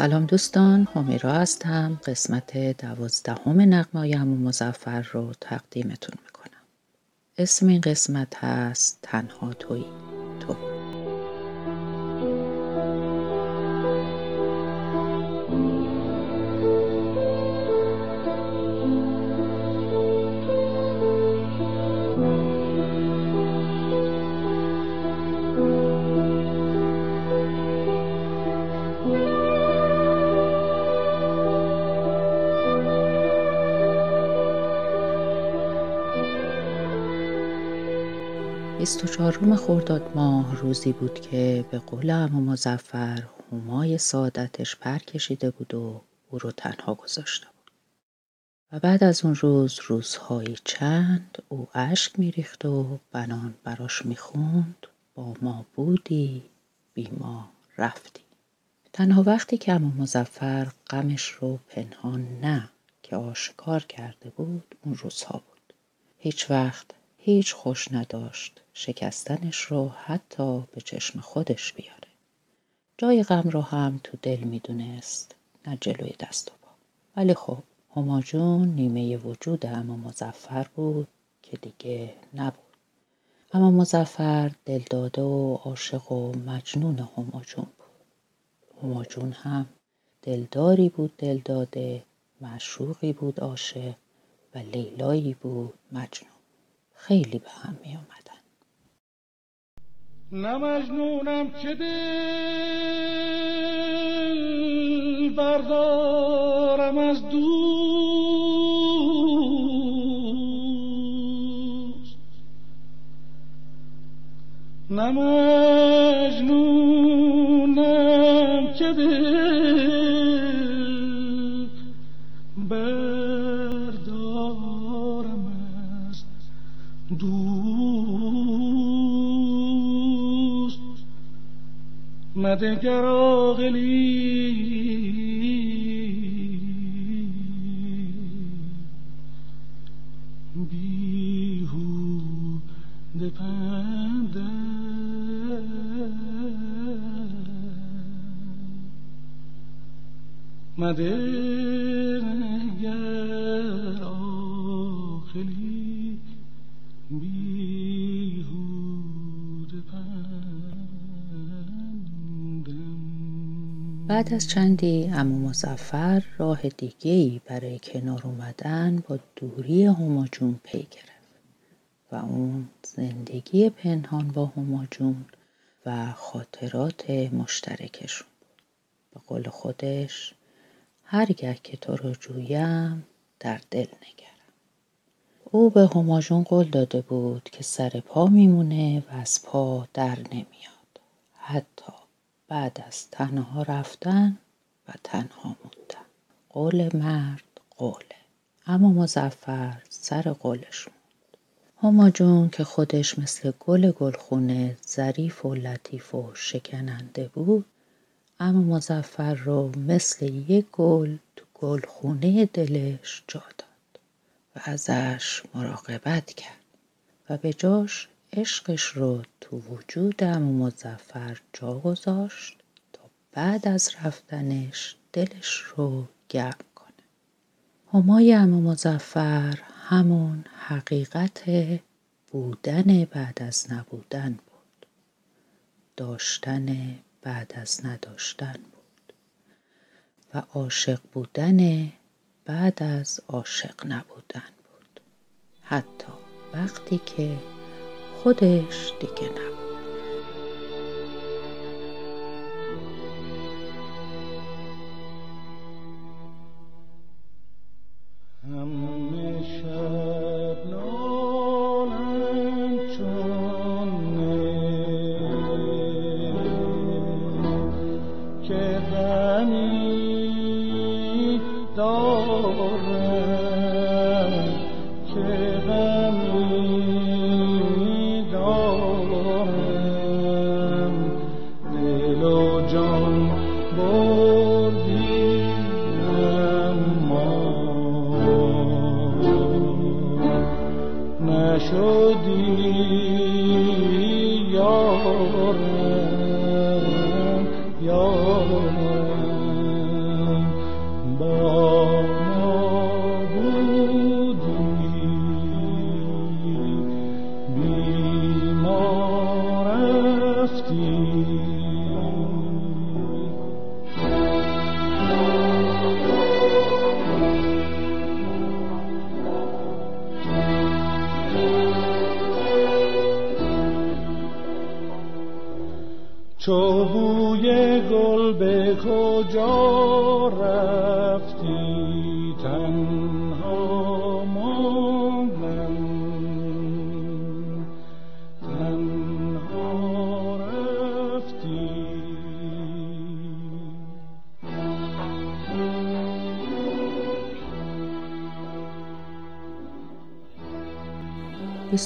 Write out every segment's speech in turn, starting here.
سلام دوستان همیرا هستم. قسمت دوازدهم نقمای امو مزفر رو تقدیمتون می‌کنم. اسم این قسمت هست تنها تویی. 24 خرداد ماه روزی بود که به قول امو مزفر همای سعادتش پر کشیده بود و او رو تنها گذاشته بود. و بعد از اون روز روزهایی چند او اشک میریخت و بنان براش می‌خوند. با ما بودی بی ما رفتی. تنها وقتی که امو مزفر غمش رو پنهان نه که آشکار کرده بود اون روزها بود. هیچ وقت هیچ خوش نداشت. شکستنش رو حتی به چشم خودش بیاره. جای غم رو هم تو دل می‌دونست. نه جلوی دست و پا. ولی خب هماجون نیمه وجود اما مزفر بود که دیگه نبود. اما مزفر دلداده و عاشق و مجنون هماجون بود. هماجون هم دلداری بود دلداده معشوقی بود عاشق و لیلایی بود مجنون. خیلی به هم می آمدن نه مجنونم دل بردارم از دوست. نه مدگر آقلی بیهوده پنده مدگر از چندی امو مزفر راه دیگهی برای کنار اومدن با دوری هماجون پی گرفت و اون زندگی پنهان با هماجون و خاطرات مشترکشون بود. به قول خودش هرگه که تو رو جویم در دل نگرم. او به هماجون قول داده بود که سر پا میمونه و از پا در نمیاد. حتی بعد از تنها رفتن و تنها موندن. قول مرد قوله اما مزفر سر قولش موند. هما جون که خودش مثل گل گلخونه ظریف و لطیف و شکننده بود اما مزفر رو مثل یک گل تو گلخونه دلش جا داد و ازش مراقبت کرد و به جاش عشقش رو تو وجود امو مزفر جا گذاشت تا بعد از رفتنش دلش رو گرم کنه. همای امو مزفر همون حقیقت بودن بعد از نبودن بود. داشتن بعد از نداشتن بود. و عاشق بودن بعد از عاشق نبودن بود. حتی وقتی که خودش دیگه نبود. یارم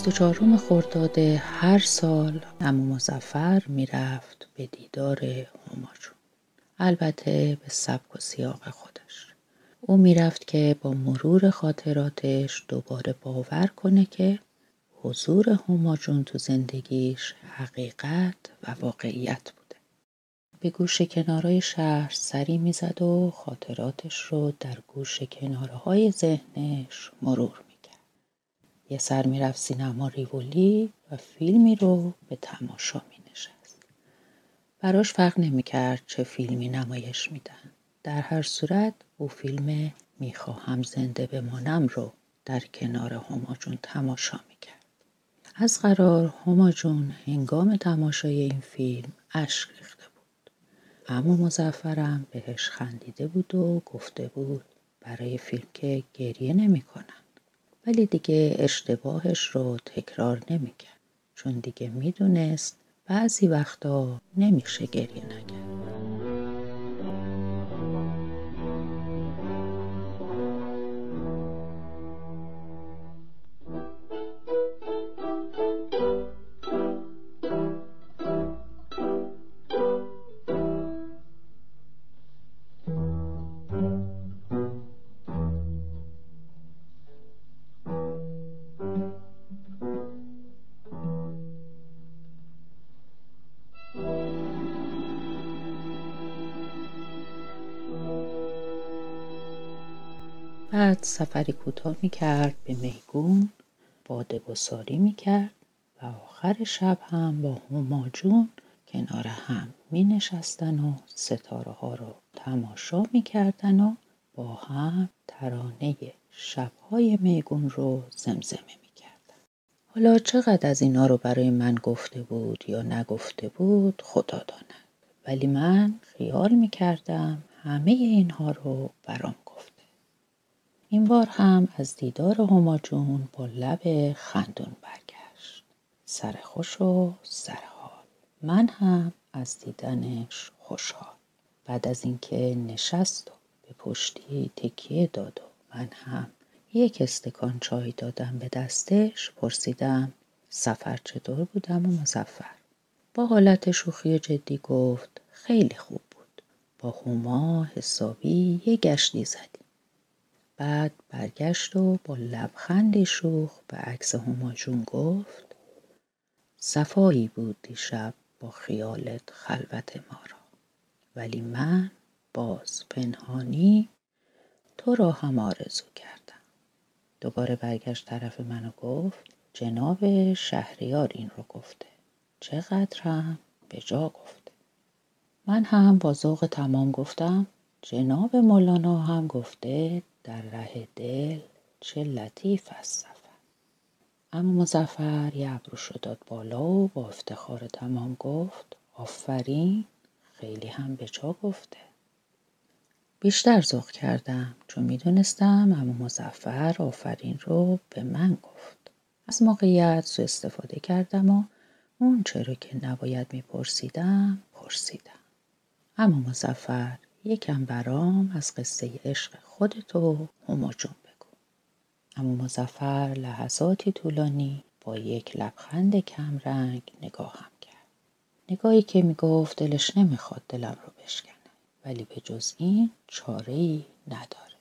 24 خرداد هر سال اما مزفر می‌رفت به دیدار هماجون البته به سبک و سیاق خودش. او می‌رفت که با مرور خاطراتش دوباره باور کنه که حضور هماجون تو زندگیش حقیقت و واقعیت بوده. به گوش کنارای شهر سری می‌زد و خاطراتش رو در گوش کنارهای ذهنش مرور می یه سر می‌رفت سینما ریولی و فیلمی رو به تماشا مینشست. براش فرق نمی‌کرد چه فیلمی نمایش میدن. در هر صورت او فیلم می‌خواهم زنده بمانم رو در کنار هما جون تماشا می‌کرد. از قرار هما جون هنگام تماشای این فیلم اشک ریخته بود. اما مزفرم بهش خندیده بود و گفته بود برای فیلم که گریه نمی‌کنن ولی دیگه اشتباهش رو تکرار نمی‌کرد. چون دیگه می‌دونست بعضی وقتا نمیشه گریه نکرد. سفری کوتاه می‌کرد به میگون باده گساری می‌کرد و آخر شب هم با هما جون کنار هم می نشستن و ستاره ها رو تماشا می‌کردن و با هم ترانه شبهای میگون رو زمزمه می‌کردن. حالا چقدر از اینا رو برای من گفته بود یا نگفته بود خدا داند ولی من خیال می‌کردم همه اینها رو برام این بار هم از دیدار هما جون با لب خندون برگشت. سر خوش و سر حال. من هم از دیدنش خوشحال بعد از اینکه نشست و به پشتی تکیه داد و من هم یک استکان چای دادم به دستش پرسیدم سفر چطور بودم و مزفر با حالت شوخی جدی گفت خیلی خوب بود. با هما حسابی یه گشتی زدیم. بعد برگشت و با لبخندی شوخ به عکس هما جون گفت صفایی بود دیشب با خیالت خلوت ما را. ولی من باز پنهانی تو را هم آرزو کردم. دوباره برگشت طرف من و گفت جناب شهریار این رو گفته. چقدرم؟ به جا گفته. من هم با ذوق تمام گفتم جناب مولانا هم گفته در ره دل چه لطیف است سفر. اما مزفر یه ابروشو داد بالا و با افتخار تمام گفت آفرین خیلی هم به جا گفته. بیشتر ذوق کردم چون می‌دونستم اما مزفر آفرین رو به من گفت. از موقعیت سو استفاده کردم و اون چرا که نباید میپرسیدم پرسیدم. اما مزفر یکم برام از قصه عشق خودت و هما بگو. اما مزفر لحظاتی طولانی با یک لبخند کمرنگ نگاهم کرد. نگاهی که می‌گفت دلش نمی‌خواد دلم رو بشکنه ولی به جز این چاره ای نداره.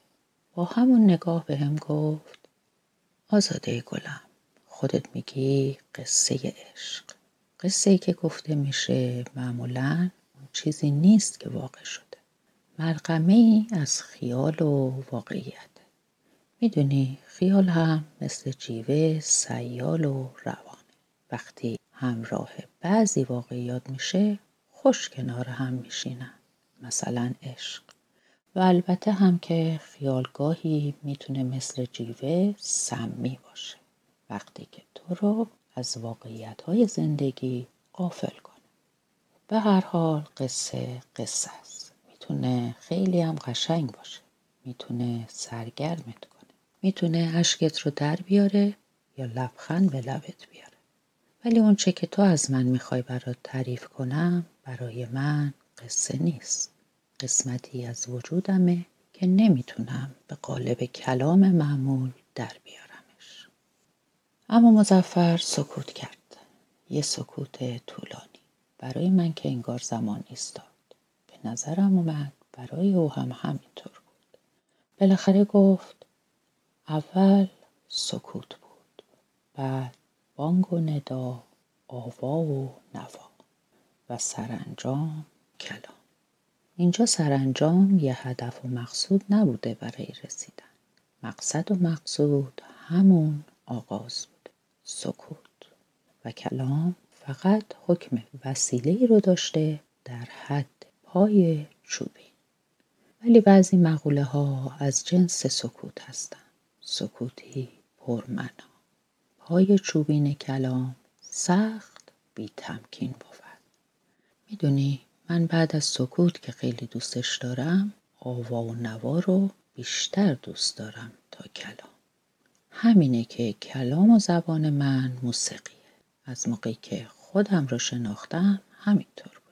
با همون نگاه به هم گفت آزاده گلم خودت میگی قصه عشق. قصه ای که گفته میشه معمولا اون چیزی نیست که واقع شده. ملغمه ای از خیال و واقعیت. می‌دونی خیال هم مثل جیوه سیال و روانه وقتی همراه بعضی واقعیات میشه خوش کنار هم میشینن. مثلا عشق. و البته هم که خیالگاهی می‌تونه مثل جیوه سمی باشه. وقتی که تو رو از واقعیت های زندگی قافل کنه. به هر حال قصه قصه است. می‌تونه خیلی هم قشنگ باشه. می‌تونه سرگرمت کنه. می‌تونه اشکت رو در بیاره یا لبخند به لبت بیاره. ولی اونچه که تو از من می‌خوای برات تعریف کنم برای من قصه نیست. قسمتی از وجودمه که نمی‌تونم به قالب کلام معمول در بیارمش. اما مزفر سکوت کرد. یه سکوت طولانی. برای من که انگار زمان ایستاد. نظرم اومد. برای او هم همینطور بود. بالاخره گفت اول سکوت بود بعد بانگ و ندا آوا و نوا و سرانجام کلام. اینجا سرانجام یه هدف و مقصود نبوده برای رسیدن. مقصد و مقصود همون آغاز بوده سکوت و کلام فقط حکم وسیله رو داشته در حد پای چوبی. ولی بعضی مقوله ها از جنس سکوت هستند سکوتی پرمنا. پای چوبین کلام سخت بی تمکین بود. می‌دونی من بعد از سکوت که خیلی دوستش دارم آوا و نوا رو بیشتر دوست دارم تا کلام. همینه که کلام و زبان من موسیقیه. از موقعی که خودم رو شناختم همینطور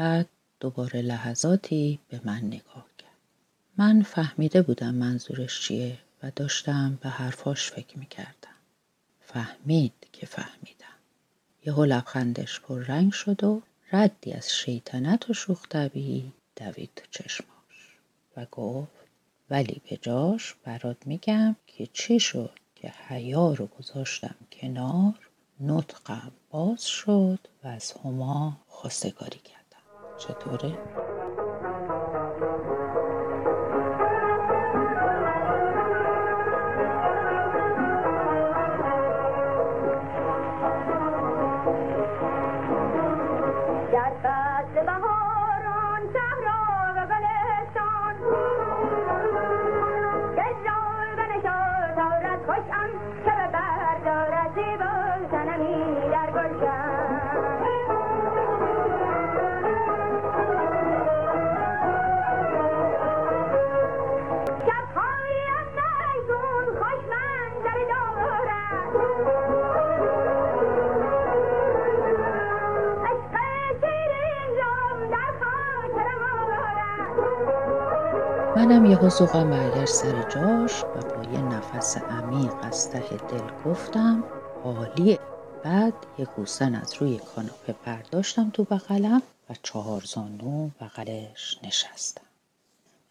بعد دوباره لحظاتی به من نگاه کرد. من فهمیده بودم منظورش چیه و داشتم به حرفاش فکر می‌کردم. فهمید که فهمیدم. یهو لبخندش رنگ شد و ردی از شیطنت و شوخ دوید چشماش و گفت ولی به جاش برات میگم که چی شد که حیا رو گذاشتم کنار نطقم باز شد و از هما خواستگاری کردم چطوره؟ منم یهو ذوقم برگشت سر جاش و با یه نفس عمیق از ته دل گفتم عالیه. بعد یه گوسن از روی کاناپه برداشتم تو بغلم و چهار زانو بغلش نشستم.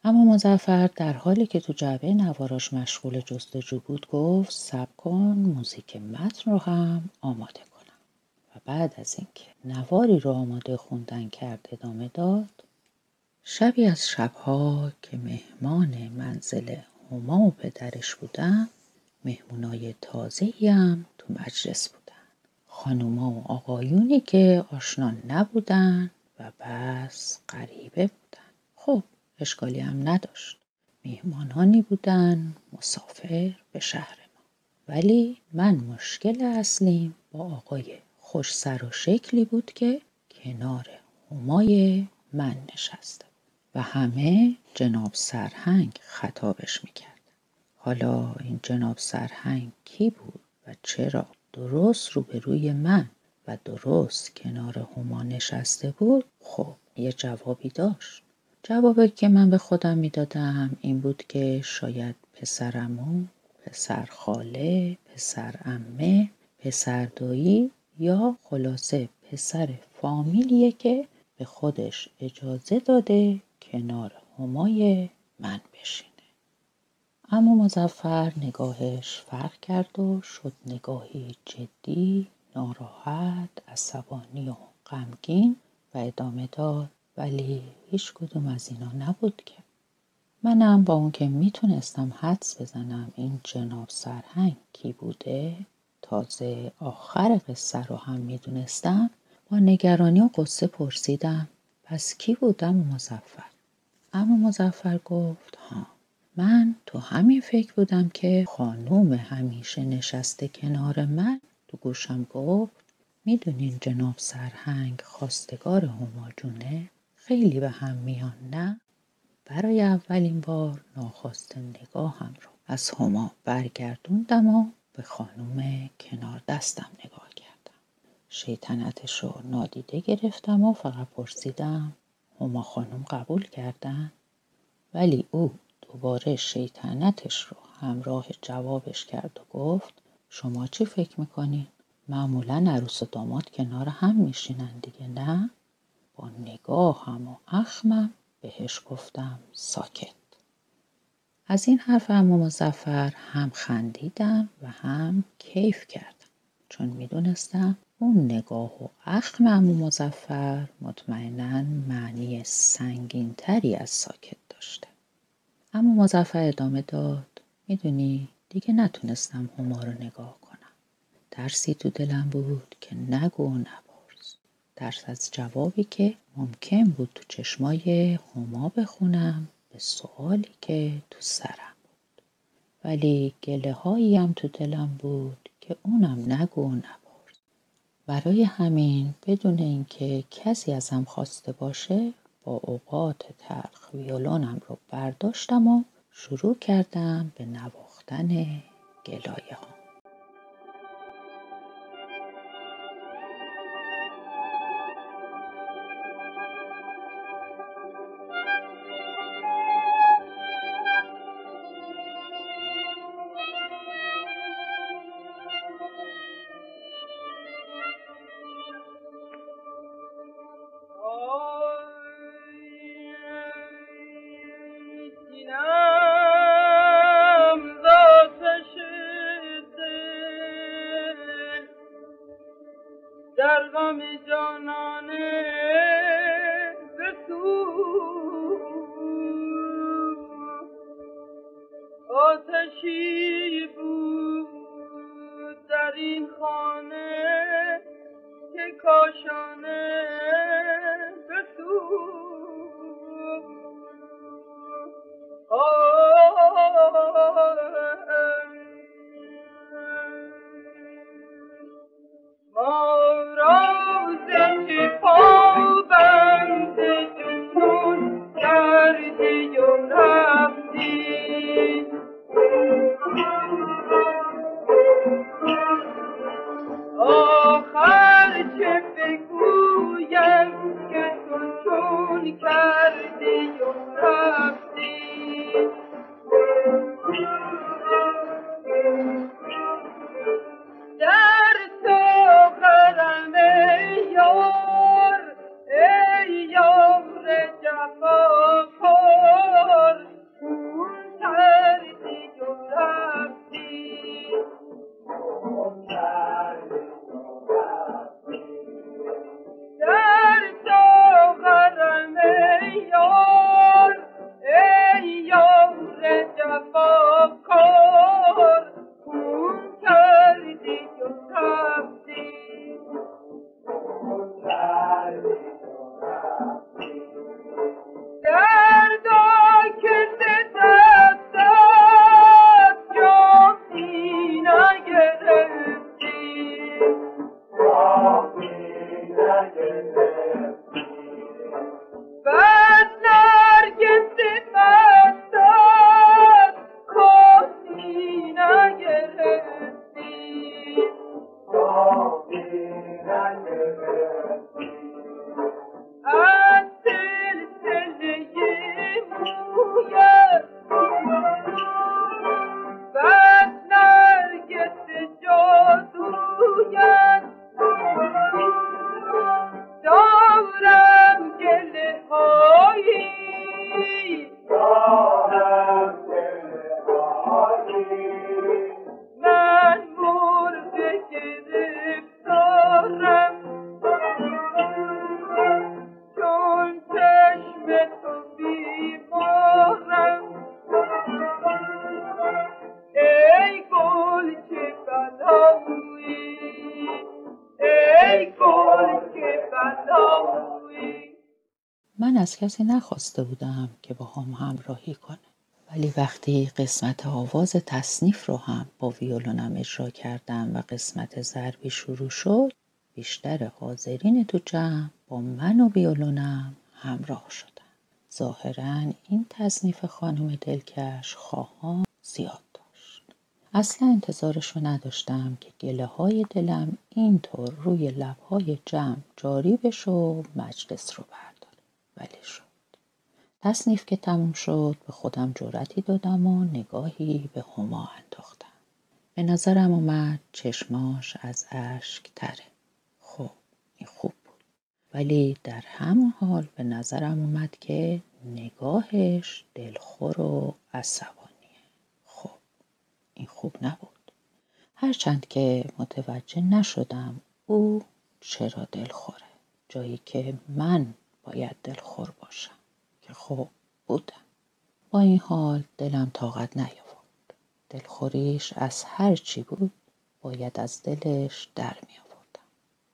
اما مزفر در حالی که تو جعبه نواراش مشغول جستجو بود گفت سب کن موزیک متن رو هم آماده کنم. و بعد از اینکه نواری رو آماده خوندن کرد ادامه داد شبی از شبها که مهمان منزل هما و پدرش بودم مهمونای تازه‌ای هم تو مجلس بودن. خانوما و آقایونی که آشنا نبودن و بس غریبه بودن. خب اشکالی هم نداشت. میهمانانی بودن مسافر به شهر ما. ولی من مشکل اصلیم با آقای خوش سر و شکلی بود که کنار همای من نشسته و همه جناب سرهنگ خطابش می‌کرد. حالا این جناب سرهنگ کی بود و چرا درست روبروی من و درست کنار هما نشسته بود خب یه جوابی داشت جوابی که من به خودم می‌دادم این بود که شاید پسرمو پسر خاله پسر امه پسر دایی یا خلاصه پسر فامیلیه که به خودش اجازه داده کنار همای من بشینه. اما مزفر نگاهش فرق کرد و شد نگاهی جدی ناراحت عصبانی و غمگین و ادامه داد ولی هیچ کدوم از اینا نبود که. منم با اون که می‌تونستم حدس بزنم این جناب سرهنگ کی بوده تازه آخر قصه رو هم می‌دونستم با نگرانی و قصه پرسیدم پس کی بودم مزفر اما مزفر گفت ها من تو همین فکر بودم که خانوم همیشه نشسته کنار من تو گوشم گفت می‌دونین جناب سرهنگ خواستگار هما خیلی به هم میان نه؟ برای اولین بار ناخواسته نگاهم رو از هما برگردوندم و به خانوم کنار دستم نگاه کردم شیطنتش رو نادیده گرفتم و فقط پرسیدم هما خانم قبول کردن ولی او دوباره شیطنتش رو همراه جوابش کرد و گفت شما چی فکر می‌کنین؟ معمولا عروس و داماد کنار هم میشینن دیگه نه؟ با نگاهم و اخمم بهش گفتم ساکت از این حرف امو مزفر هم خندیدم و هم کیف کردم چون می‌دونستم اون نگاه و اخم امو مزفر مطمئنا معنی سنگینتری از ساکت داشته. اما مزفر ادامه داد می‌دونی دیگه نتونستم هما رو نگاه کنم. ترسی تو دلم بود که نگو و نبارز ترس از جوابی که ممکن بود تو چشمای هما بخونم به سوالی که تو سرم بود. ولی گله هایی هم تو دلم بود که اونم نگو و نبارز برای همین بدون اینکه کسی ازم خواسته باشه با اوقات تلخ ویولونم رو برداشتم و شروع کردم به نواختن گلایه ها. کسی نخواسته بودم که با هم همراهی کنه. ولی وقتی قسمت آواز تصنیف رو هم با ویولونم اجرا کردم و قسمت ضربی شروع شد بیشتر حاضرین تو جمع با من و ویولونم همراه شدن. ظاهرا این تصنیف خانم دلکش خواهان زیاد داشت. اصلا انتظارشو نداشتم که گله های دلم اینطور روی لبهای جمع جاری بشه و مجلس رو برداره ولی شد. تصنیف که تموم شد به خودم جرأتی دادم و نگاهی به هما انداختم. به نظرم اومد چشماش از اشک تره. خب این خوب بود. ولی در همون حال به نظرم اومد که نگاهش دلخور و عصبانیه. خب این خوب نبود. هرچند که متوجه نشدم او چرا دلخوره. جایی که من باید دلخور باشم که خب بودم. با این حال دلم طاقت نیاورد. دلخوریش از هر چی بود باید از دلش در می آوردم.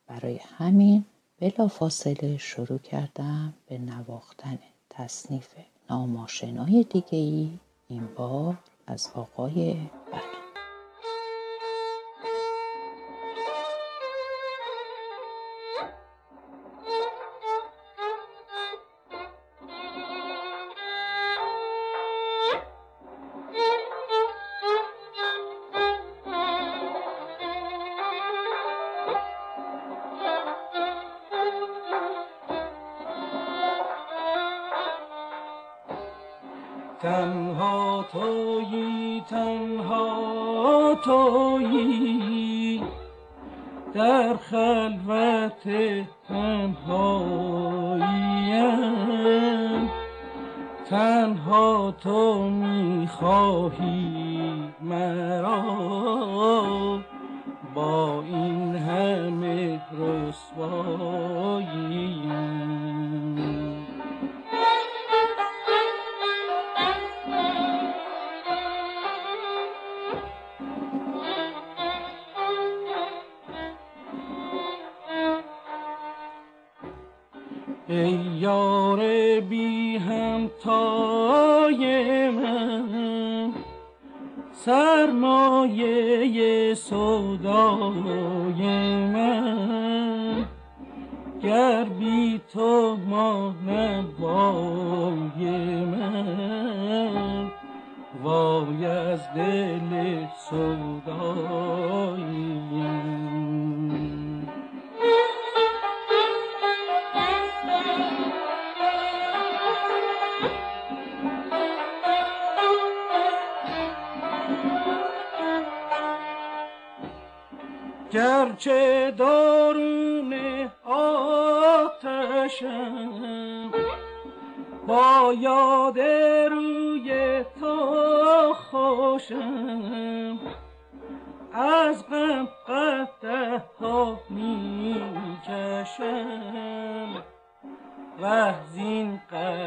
برای همین بلافاصله شروع کردم به نواختن تصنیف ناماشنای دیگه ای این بار از آقای بلو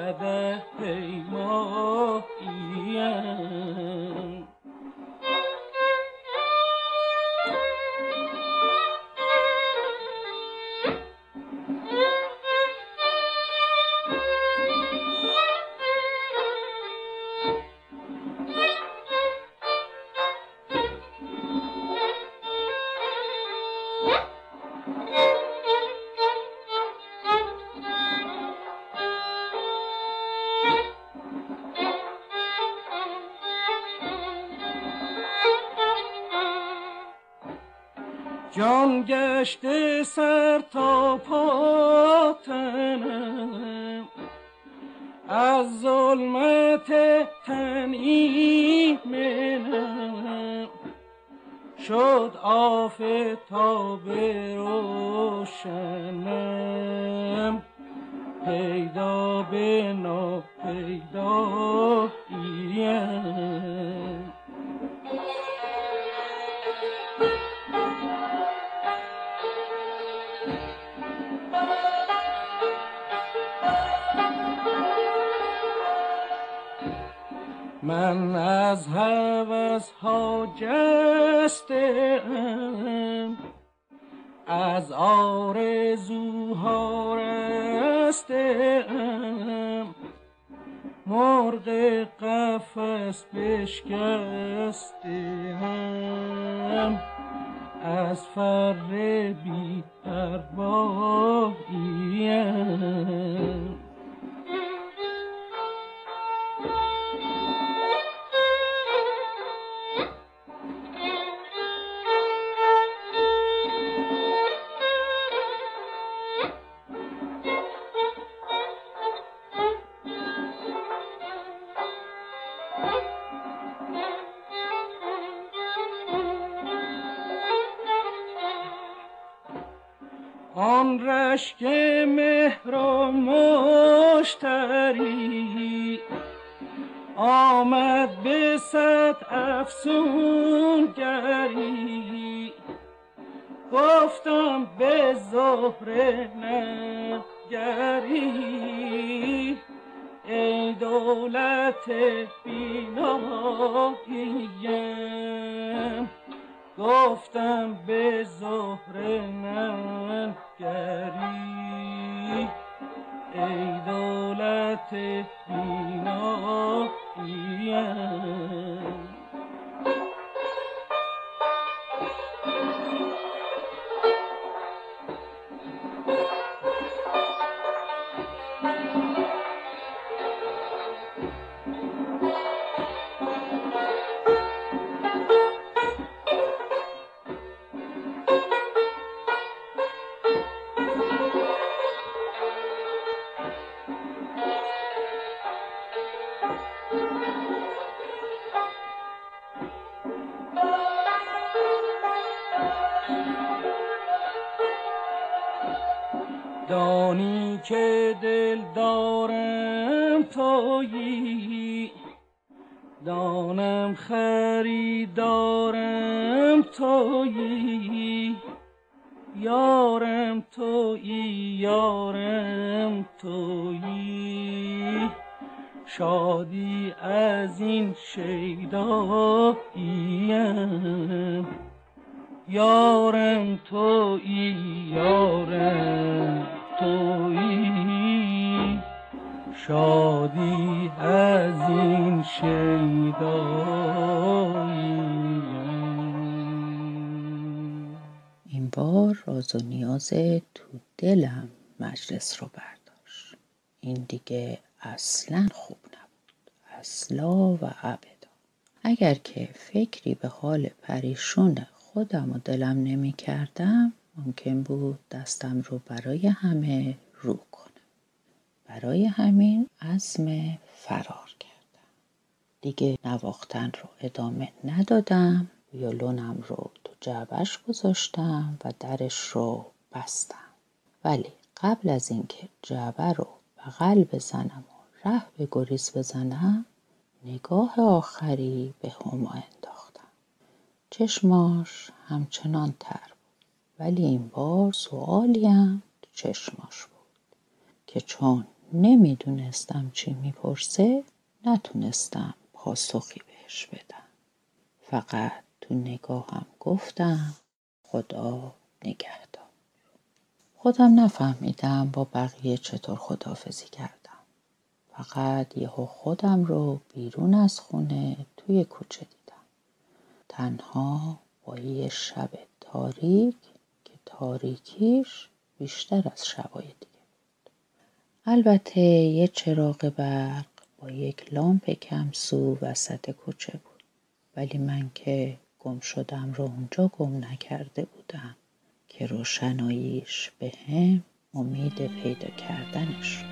قده جستم از آرزوها رستم. مرغ قفس بشکستم. از فر بی پرواییم. رشک مهر و مشتری. آمد به صد افسون گری گفتم به زهره نگری. ای دولت بیناییم گفتم به زهره نگری ای دولت بیناییم این شیداییم این بار راز و نیاز تو دلم مجلس رو برداشت. این دیگه اصلا خوب نبود. اصلا و ابدا. اگر که فکری به حال پریشون خودم و دلم نمی کردم ممکن بود دستم رو برای همه رو کنم. برای همین عزم فرار. دیگه نواختن رو ادامه ندادم ویولونم رو تو جعبش گذاشتم و درش رو بستم. ولی قبل از اینکه جعبه رو بغل بزنم و ره به گریز بزنم نگاه آخری به هما انداختم. چشماش همچنان تر بود ولی این بار سوالی تو چشماش بود که چون نمی‌دونستم چی می‌پرسه نتونستم پاسخی بهش بدم. فقط تو نگاهم گفتم خدا نگهدار. خودم نفهمیدم با بقیه چطور خدافزی کردم. فقط یهو خودم رو بیرون از خونه توی کوچه دیدم. تنها با یه شب تاریک که تاریکیش بیشتر از شبای دیگه البته یه چراغ برق با یک لامپ کمسو وسط کوچه بود. ولی من که گم شدم رو اونجا گم نکرده بودم که روشناییش به هم امید پیدا کردنش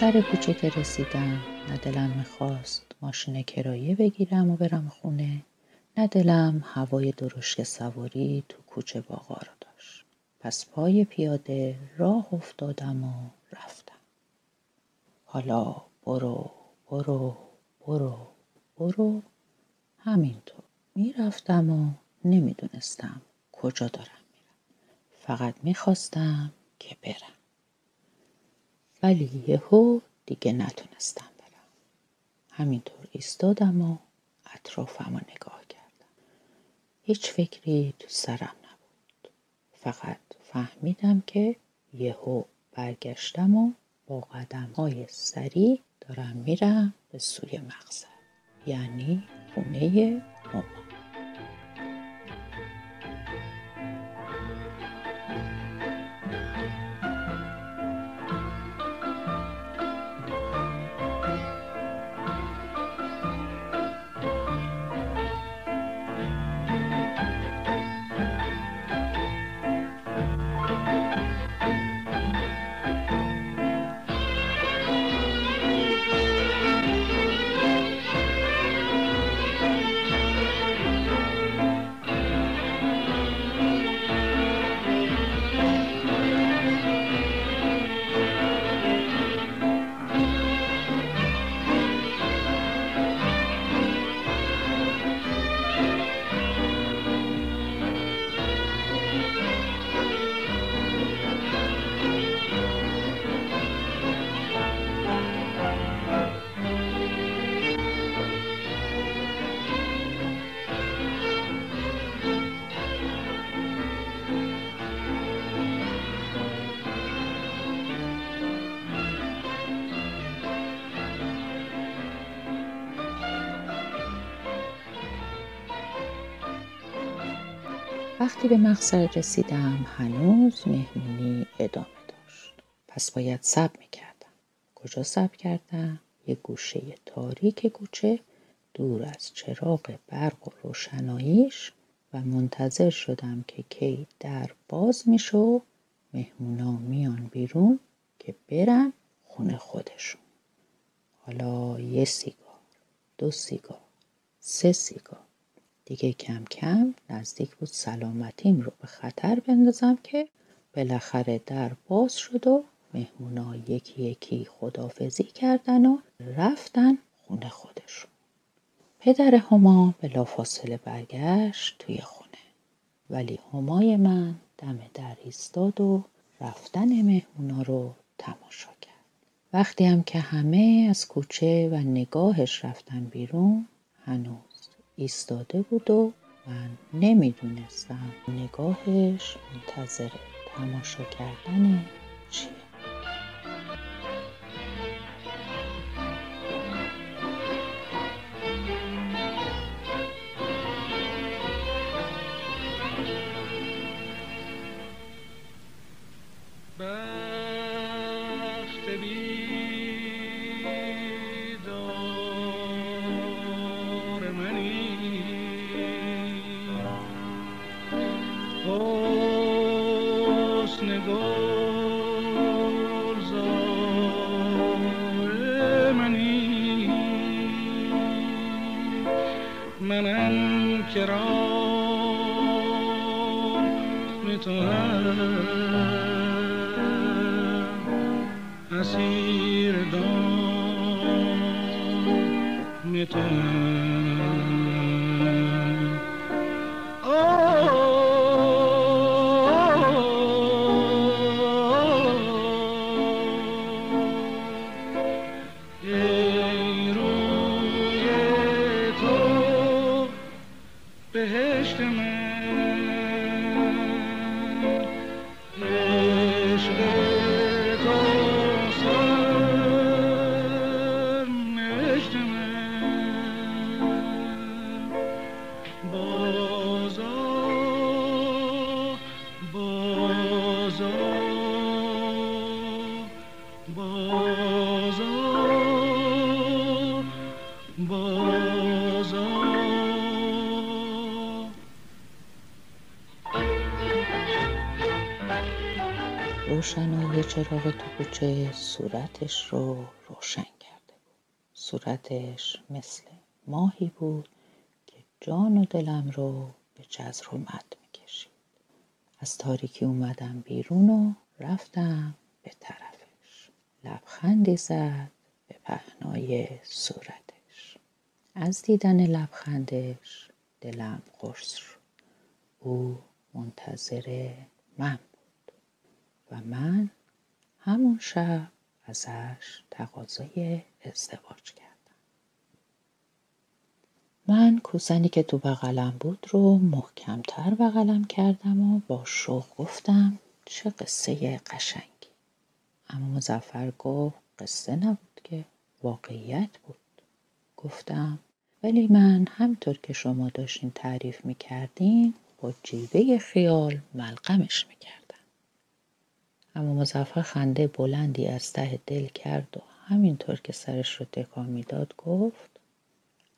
سر کوچه که رسیدم. نه دلم می‌خواست ماشین کرایه بگیرم و برم خونه. نه دلم هوای درشک سواری تو کوچه باغا رو داشت. پس پای پیاده راه افتادم و رفتم. حالا برو برو برو برو. همینطور می‌رفتم و نمی‌دونستم کجا دارم میرم. فقط می‌خواستم که برم. ولی یهو دیگه نتونستم برم. همینطور ایستادم و اطرافم رو نگاه کردم. هیچ فکری تو سرم نبود. فقط فهمیدم که یهو برگشتم و با قدم های سریع دارم میرم به سوی مقصد یعنی خونه مامان. وقتی به مقصد رسیدم هنوز مهمونی ادامه داشت. پس باید سب می‌کردم. کجا سب کردم؟ یه گوشه تاریک کوچه دور از چراغ برق و روشناییش و منتظر شدم که کی در باز میشه و مهمونا میان بیرون که برن خونه خودشون. حالا یه سیگار دو سیگار سه سیگار. دیگه کم کم نزدیک بود سلامتیم رو به خطر بندازم که بالاخره در باز شد و مهمونا یکی یکی خدافزی کردن و رفتن خونه خودشون. پدر هما بلافاصله برگشت توی خونه. ولی همای من دم در ایستاد و رفتن مهمونا رو تماشا کرد. وقتی هم که همه از کوچه و نگاهش رفتن بیرون هنوز ایستاده بود و من نمی‌دونستم. نگاهش منتظر تماشا کردن چیه. éteint. کوچه صورتش رو روشن کرده بود. صورتش مثل ماهی بود که جان و دلم رو به جزر و مد می‌کشید. از تاریکی اومدم بیرون و رفتم به طرفش. لبخندی زد به پهنای صورتش. از دیدن لبخندش دلم قرص شد. او منتظر من بود و من همون شب ازش تقاضای ازدواج کردم. من کوسنی که تو بغلم بود رو محکمتر بغلم کردم و با شوق گفتم چه قصه قشنگی. اما مزفر گفت قصه نبود که واقعیت بود. گفتم ولی من همطور که شما داشتین تعریف می‌کردین با جیبه خیال ملقمش می‌کردم. اما مزفر خنده بلندی از ته دل کرد و همینطور که سرش رو تکان می‌داد گفت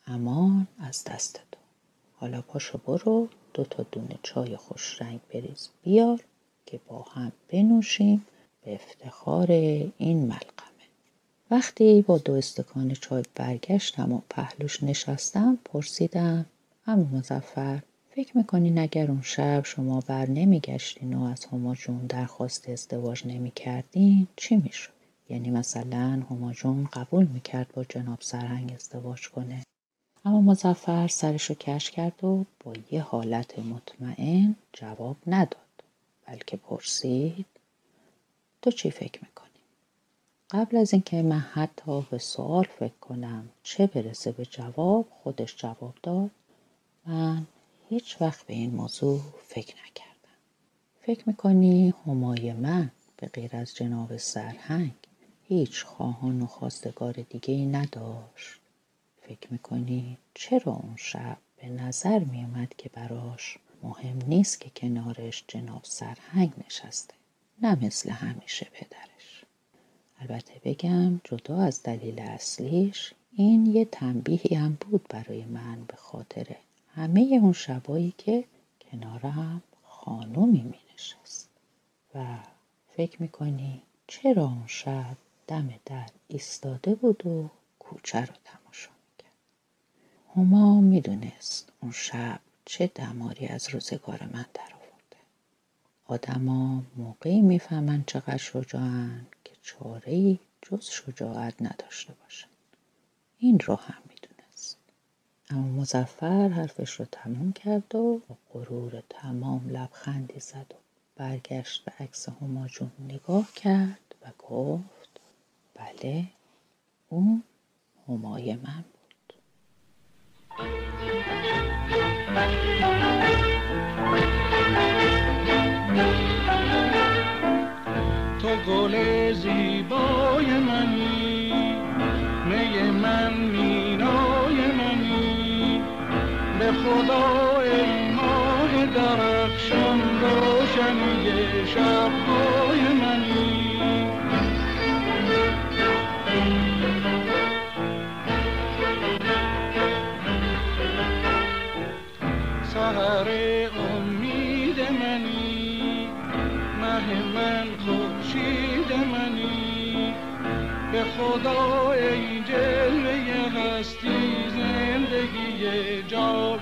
امان از دست تو حالا پاشو برو دو تا دونه چای خوش رنگ بریز. بیار که با هم بنوشیم به افتخار این ملقمه وقتی با دو استکان چای برگشتم و پهلوش نشستم پرسیدم اما مزفر فکر می‌کنین اگر اون شب شما بر نمیگشتین و از هما جون درخواست ازدواج نمی‌کردین چی می‌شد؟ یعنی مثلا هما جون قبول می‌کرد با جناب سرهنگ ازدواج کنه اما مزفر سرشو کش کرد و با یه حالت مطمئن جواب نداد بلکه پرسید تو چی فکر می‌کنی؟ قبل از اینکه من حتی به سوال فکر کنم چه برسه به جواب خودش جواب داد من هیچ وقت به این موضوع فکر نکردم. فکر می‌کنی همای من به غیر از جناب سرهنگ هیچ خواهان و خواستگار دیگه ای نداشت؟ فکر می‌کنی چرا اون شب به نظر میومد که براش مهم نیست که کنارش جناب سرهنگ نشسته نه مثل همیشه پدرش؟ البته بگم جدا از دلیل اصلیش این یه تنبیهی هم بود برای من به خاطر همه اون شبایی که کنارم خانومی می نشست و فکر می‌کنی چرا اون شب دم در ایستاده بود و کوچه رو تماشا می‌کرد؟ هما می‌دونست اون شب چه دماری از روزگار من در آورده. آدما موقعی می‌فهمن چقدر شجاعن که چاره جز شجاعت نداشته باشن. این رو هم اما مزفر حرفش رو تموم کرد و با غرور تمام لبخندی زد و برگشت به عکس هما جون نگاه کرد و گفت بله اون همای من بود. تو گل زیبای به خدا ای ماه درخشان روشنی شبهای منی. سهر امید منی مه من خورشید منی. به خدا ای جلوه هستی زندگی جاوید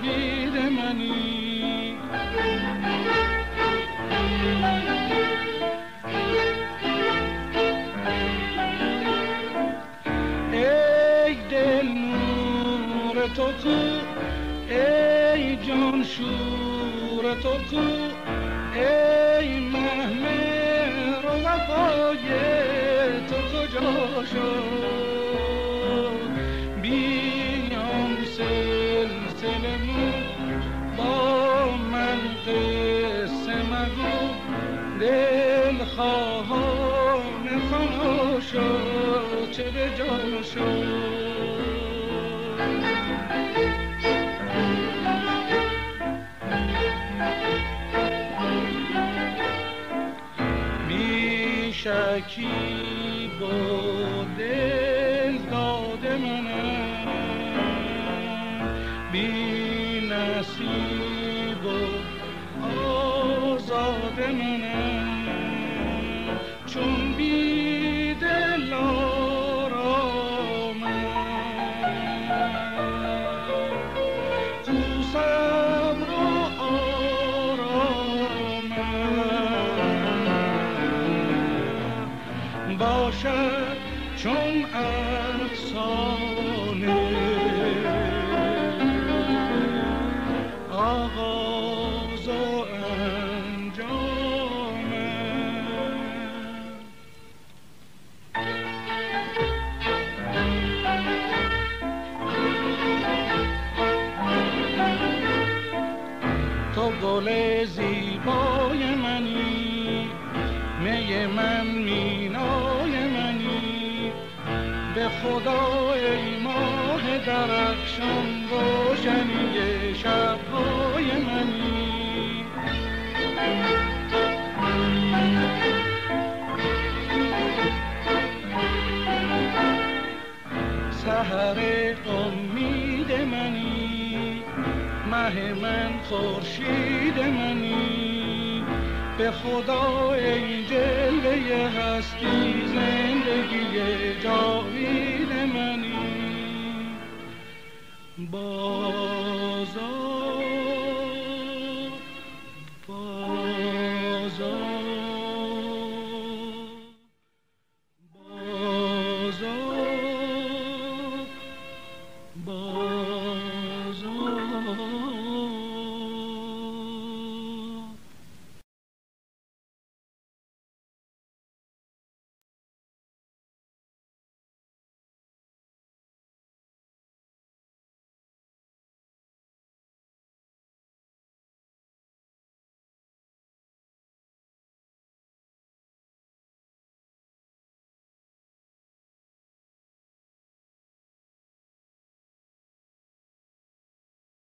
شور تو کو ای مهمه رو وفای تو کجا شد بیام سلسله مو با من قصه مگو دل خواهان فنا شد چه به جا شد cheek. خدا ای ماه درخشان روشنی شبهای منی. سهر امید منی مه من خورشید منی. به خدا ای جلوه هستی زندگی جاوید بازار.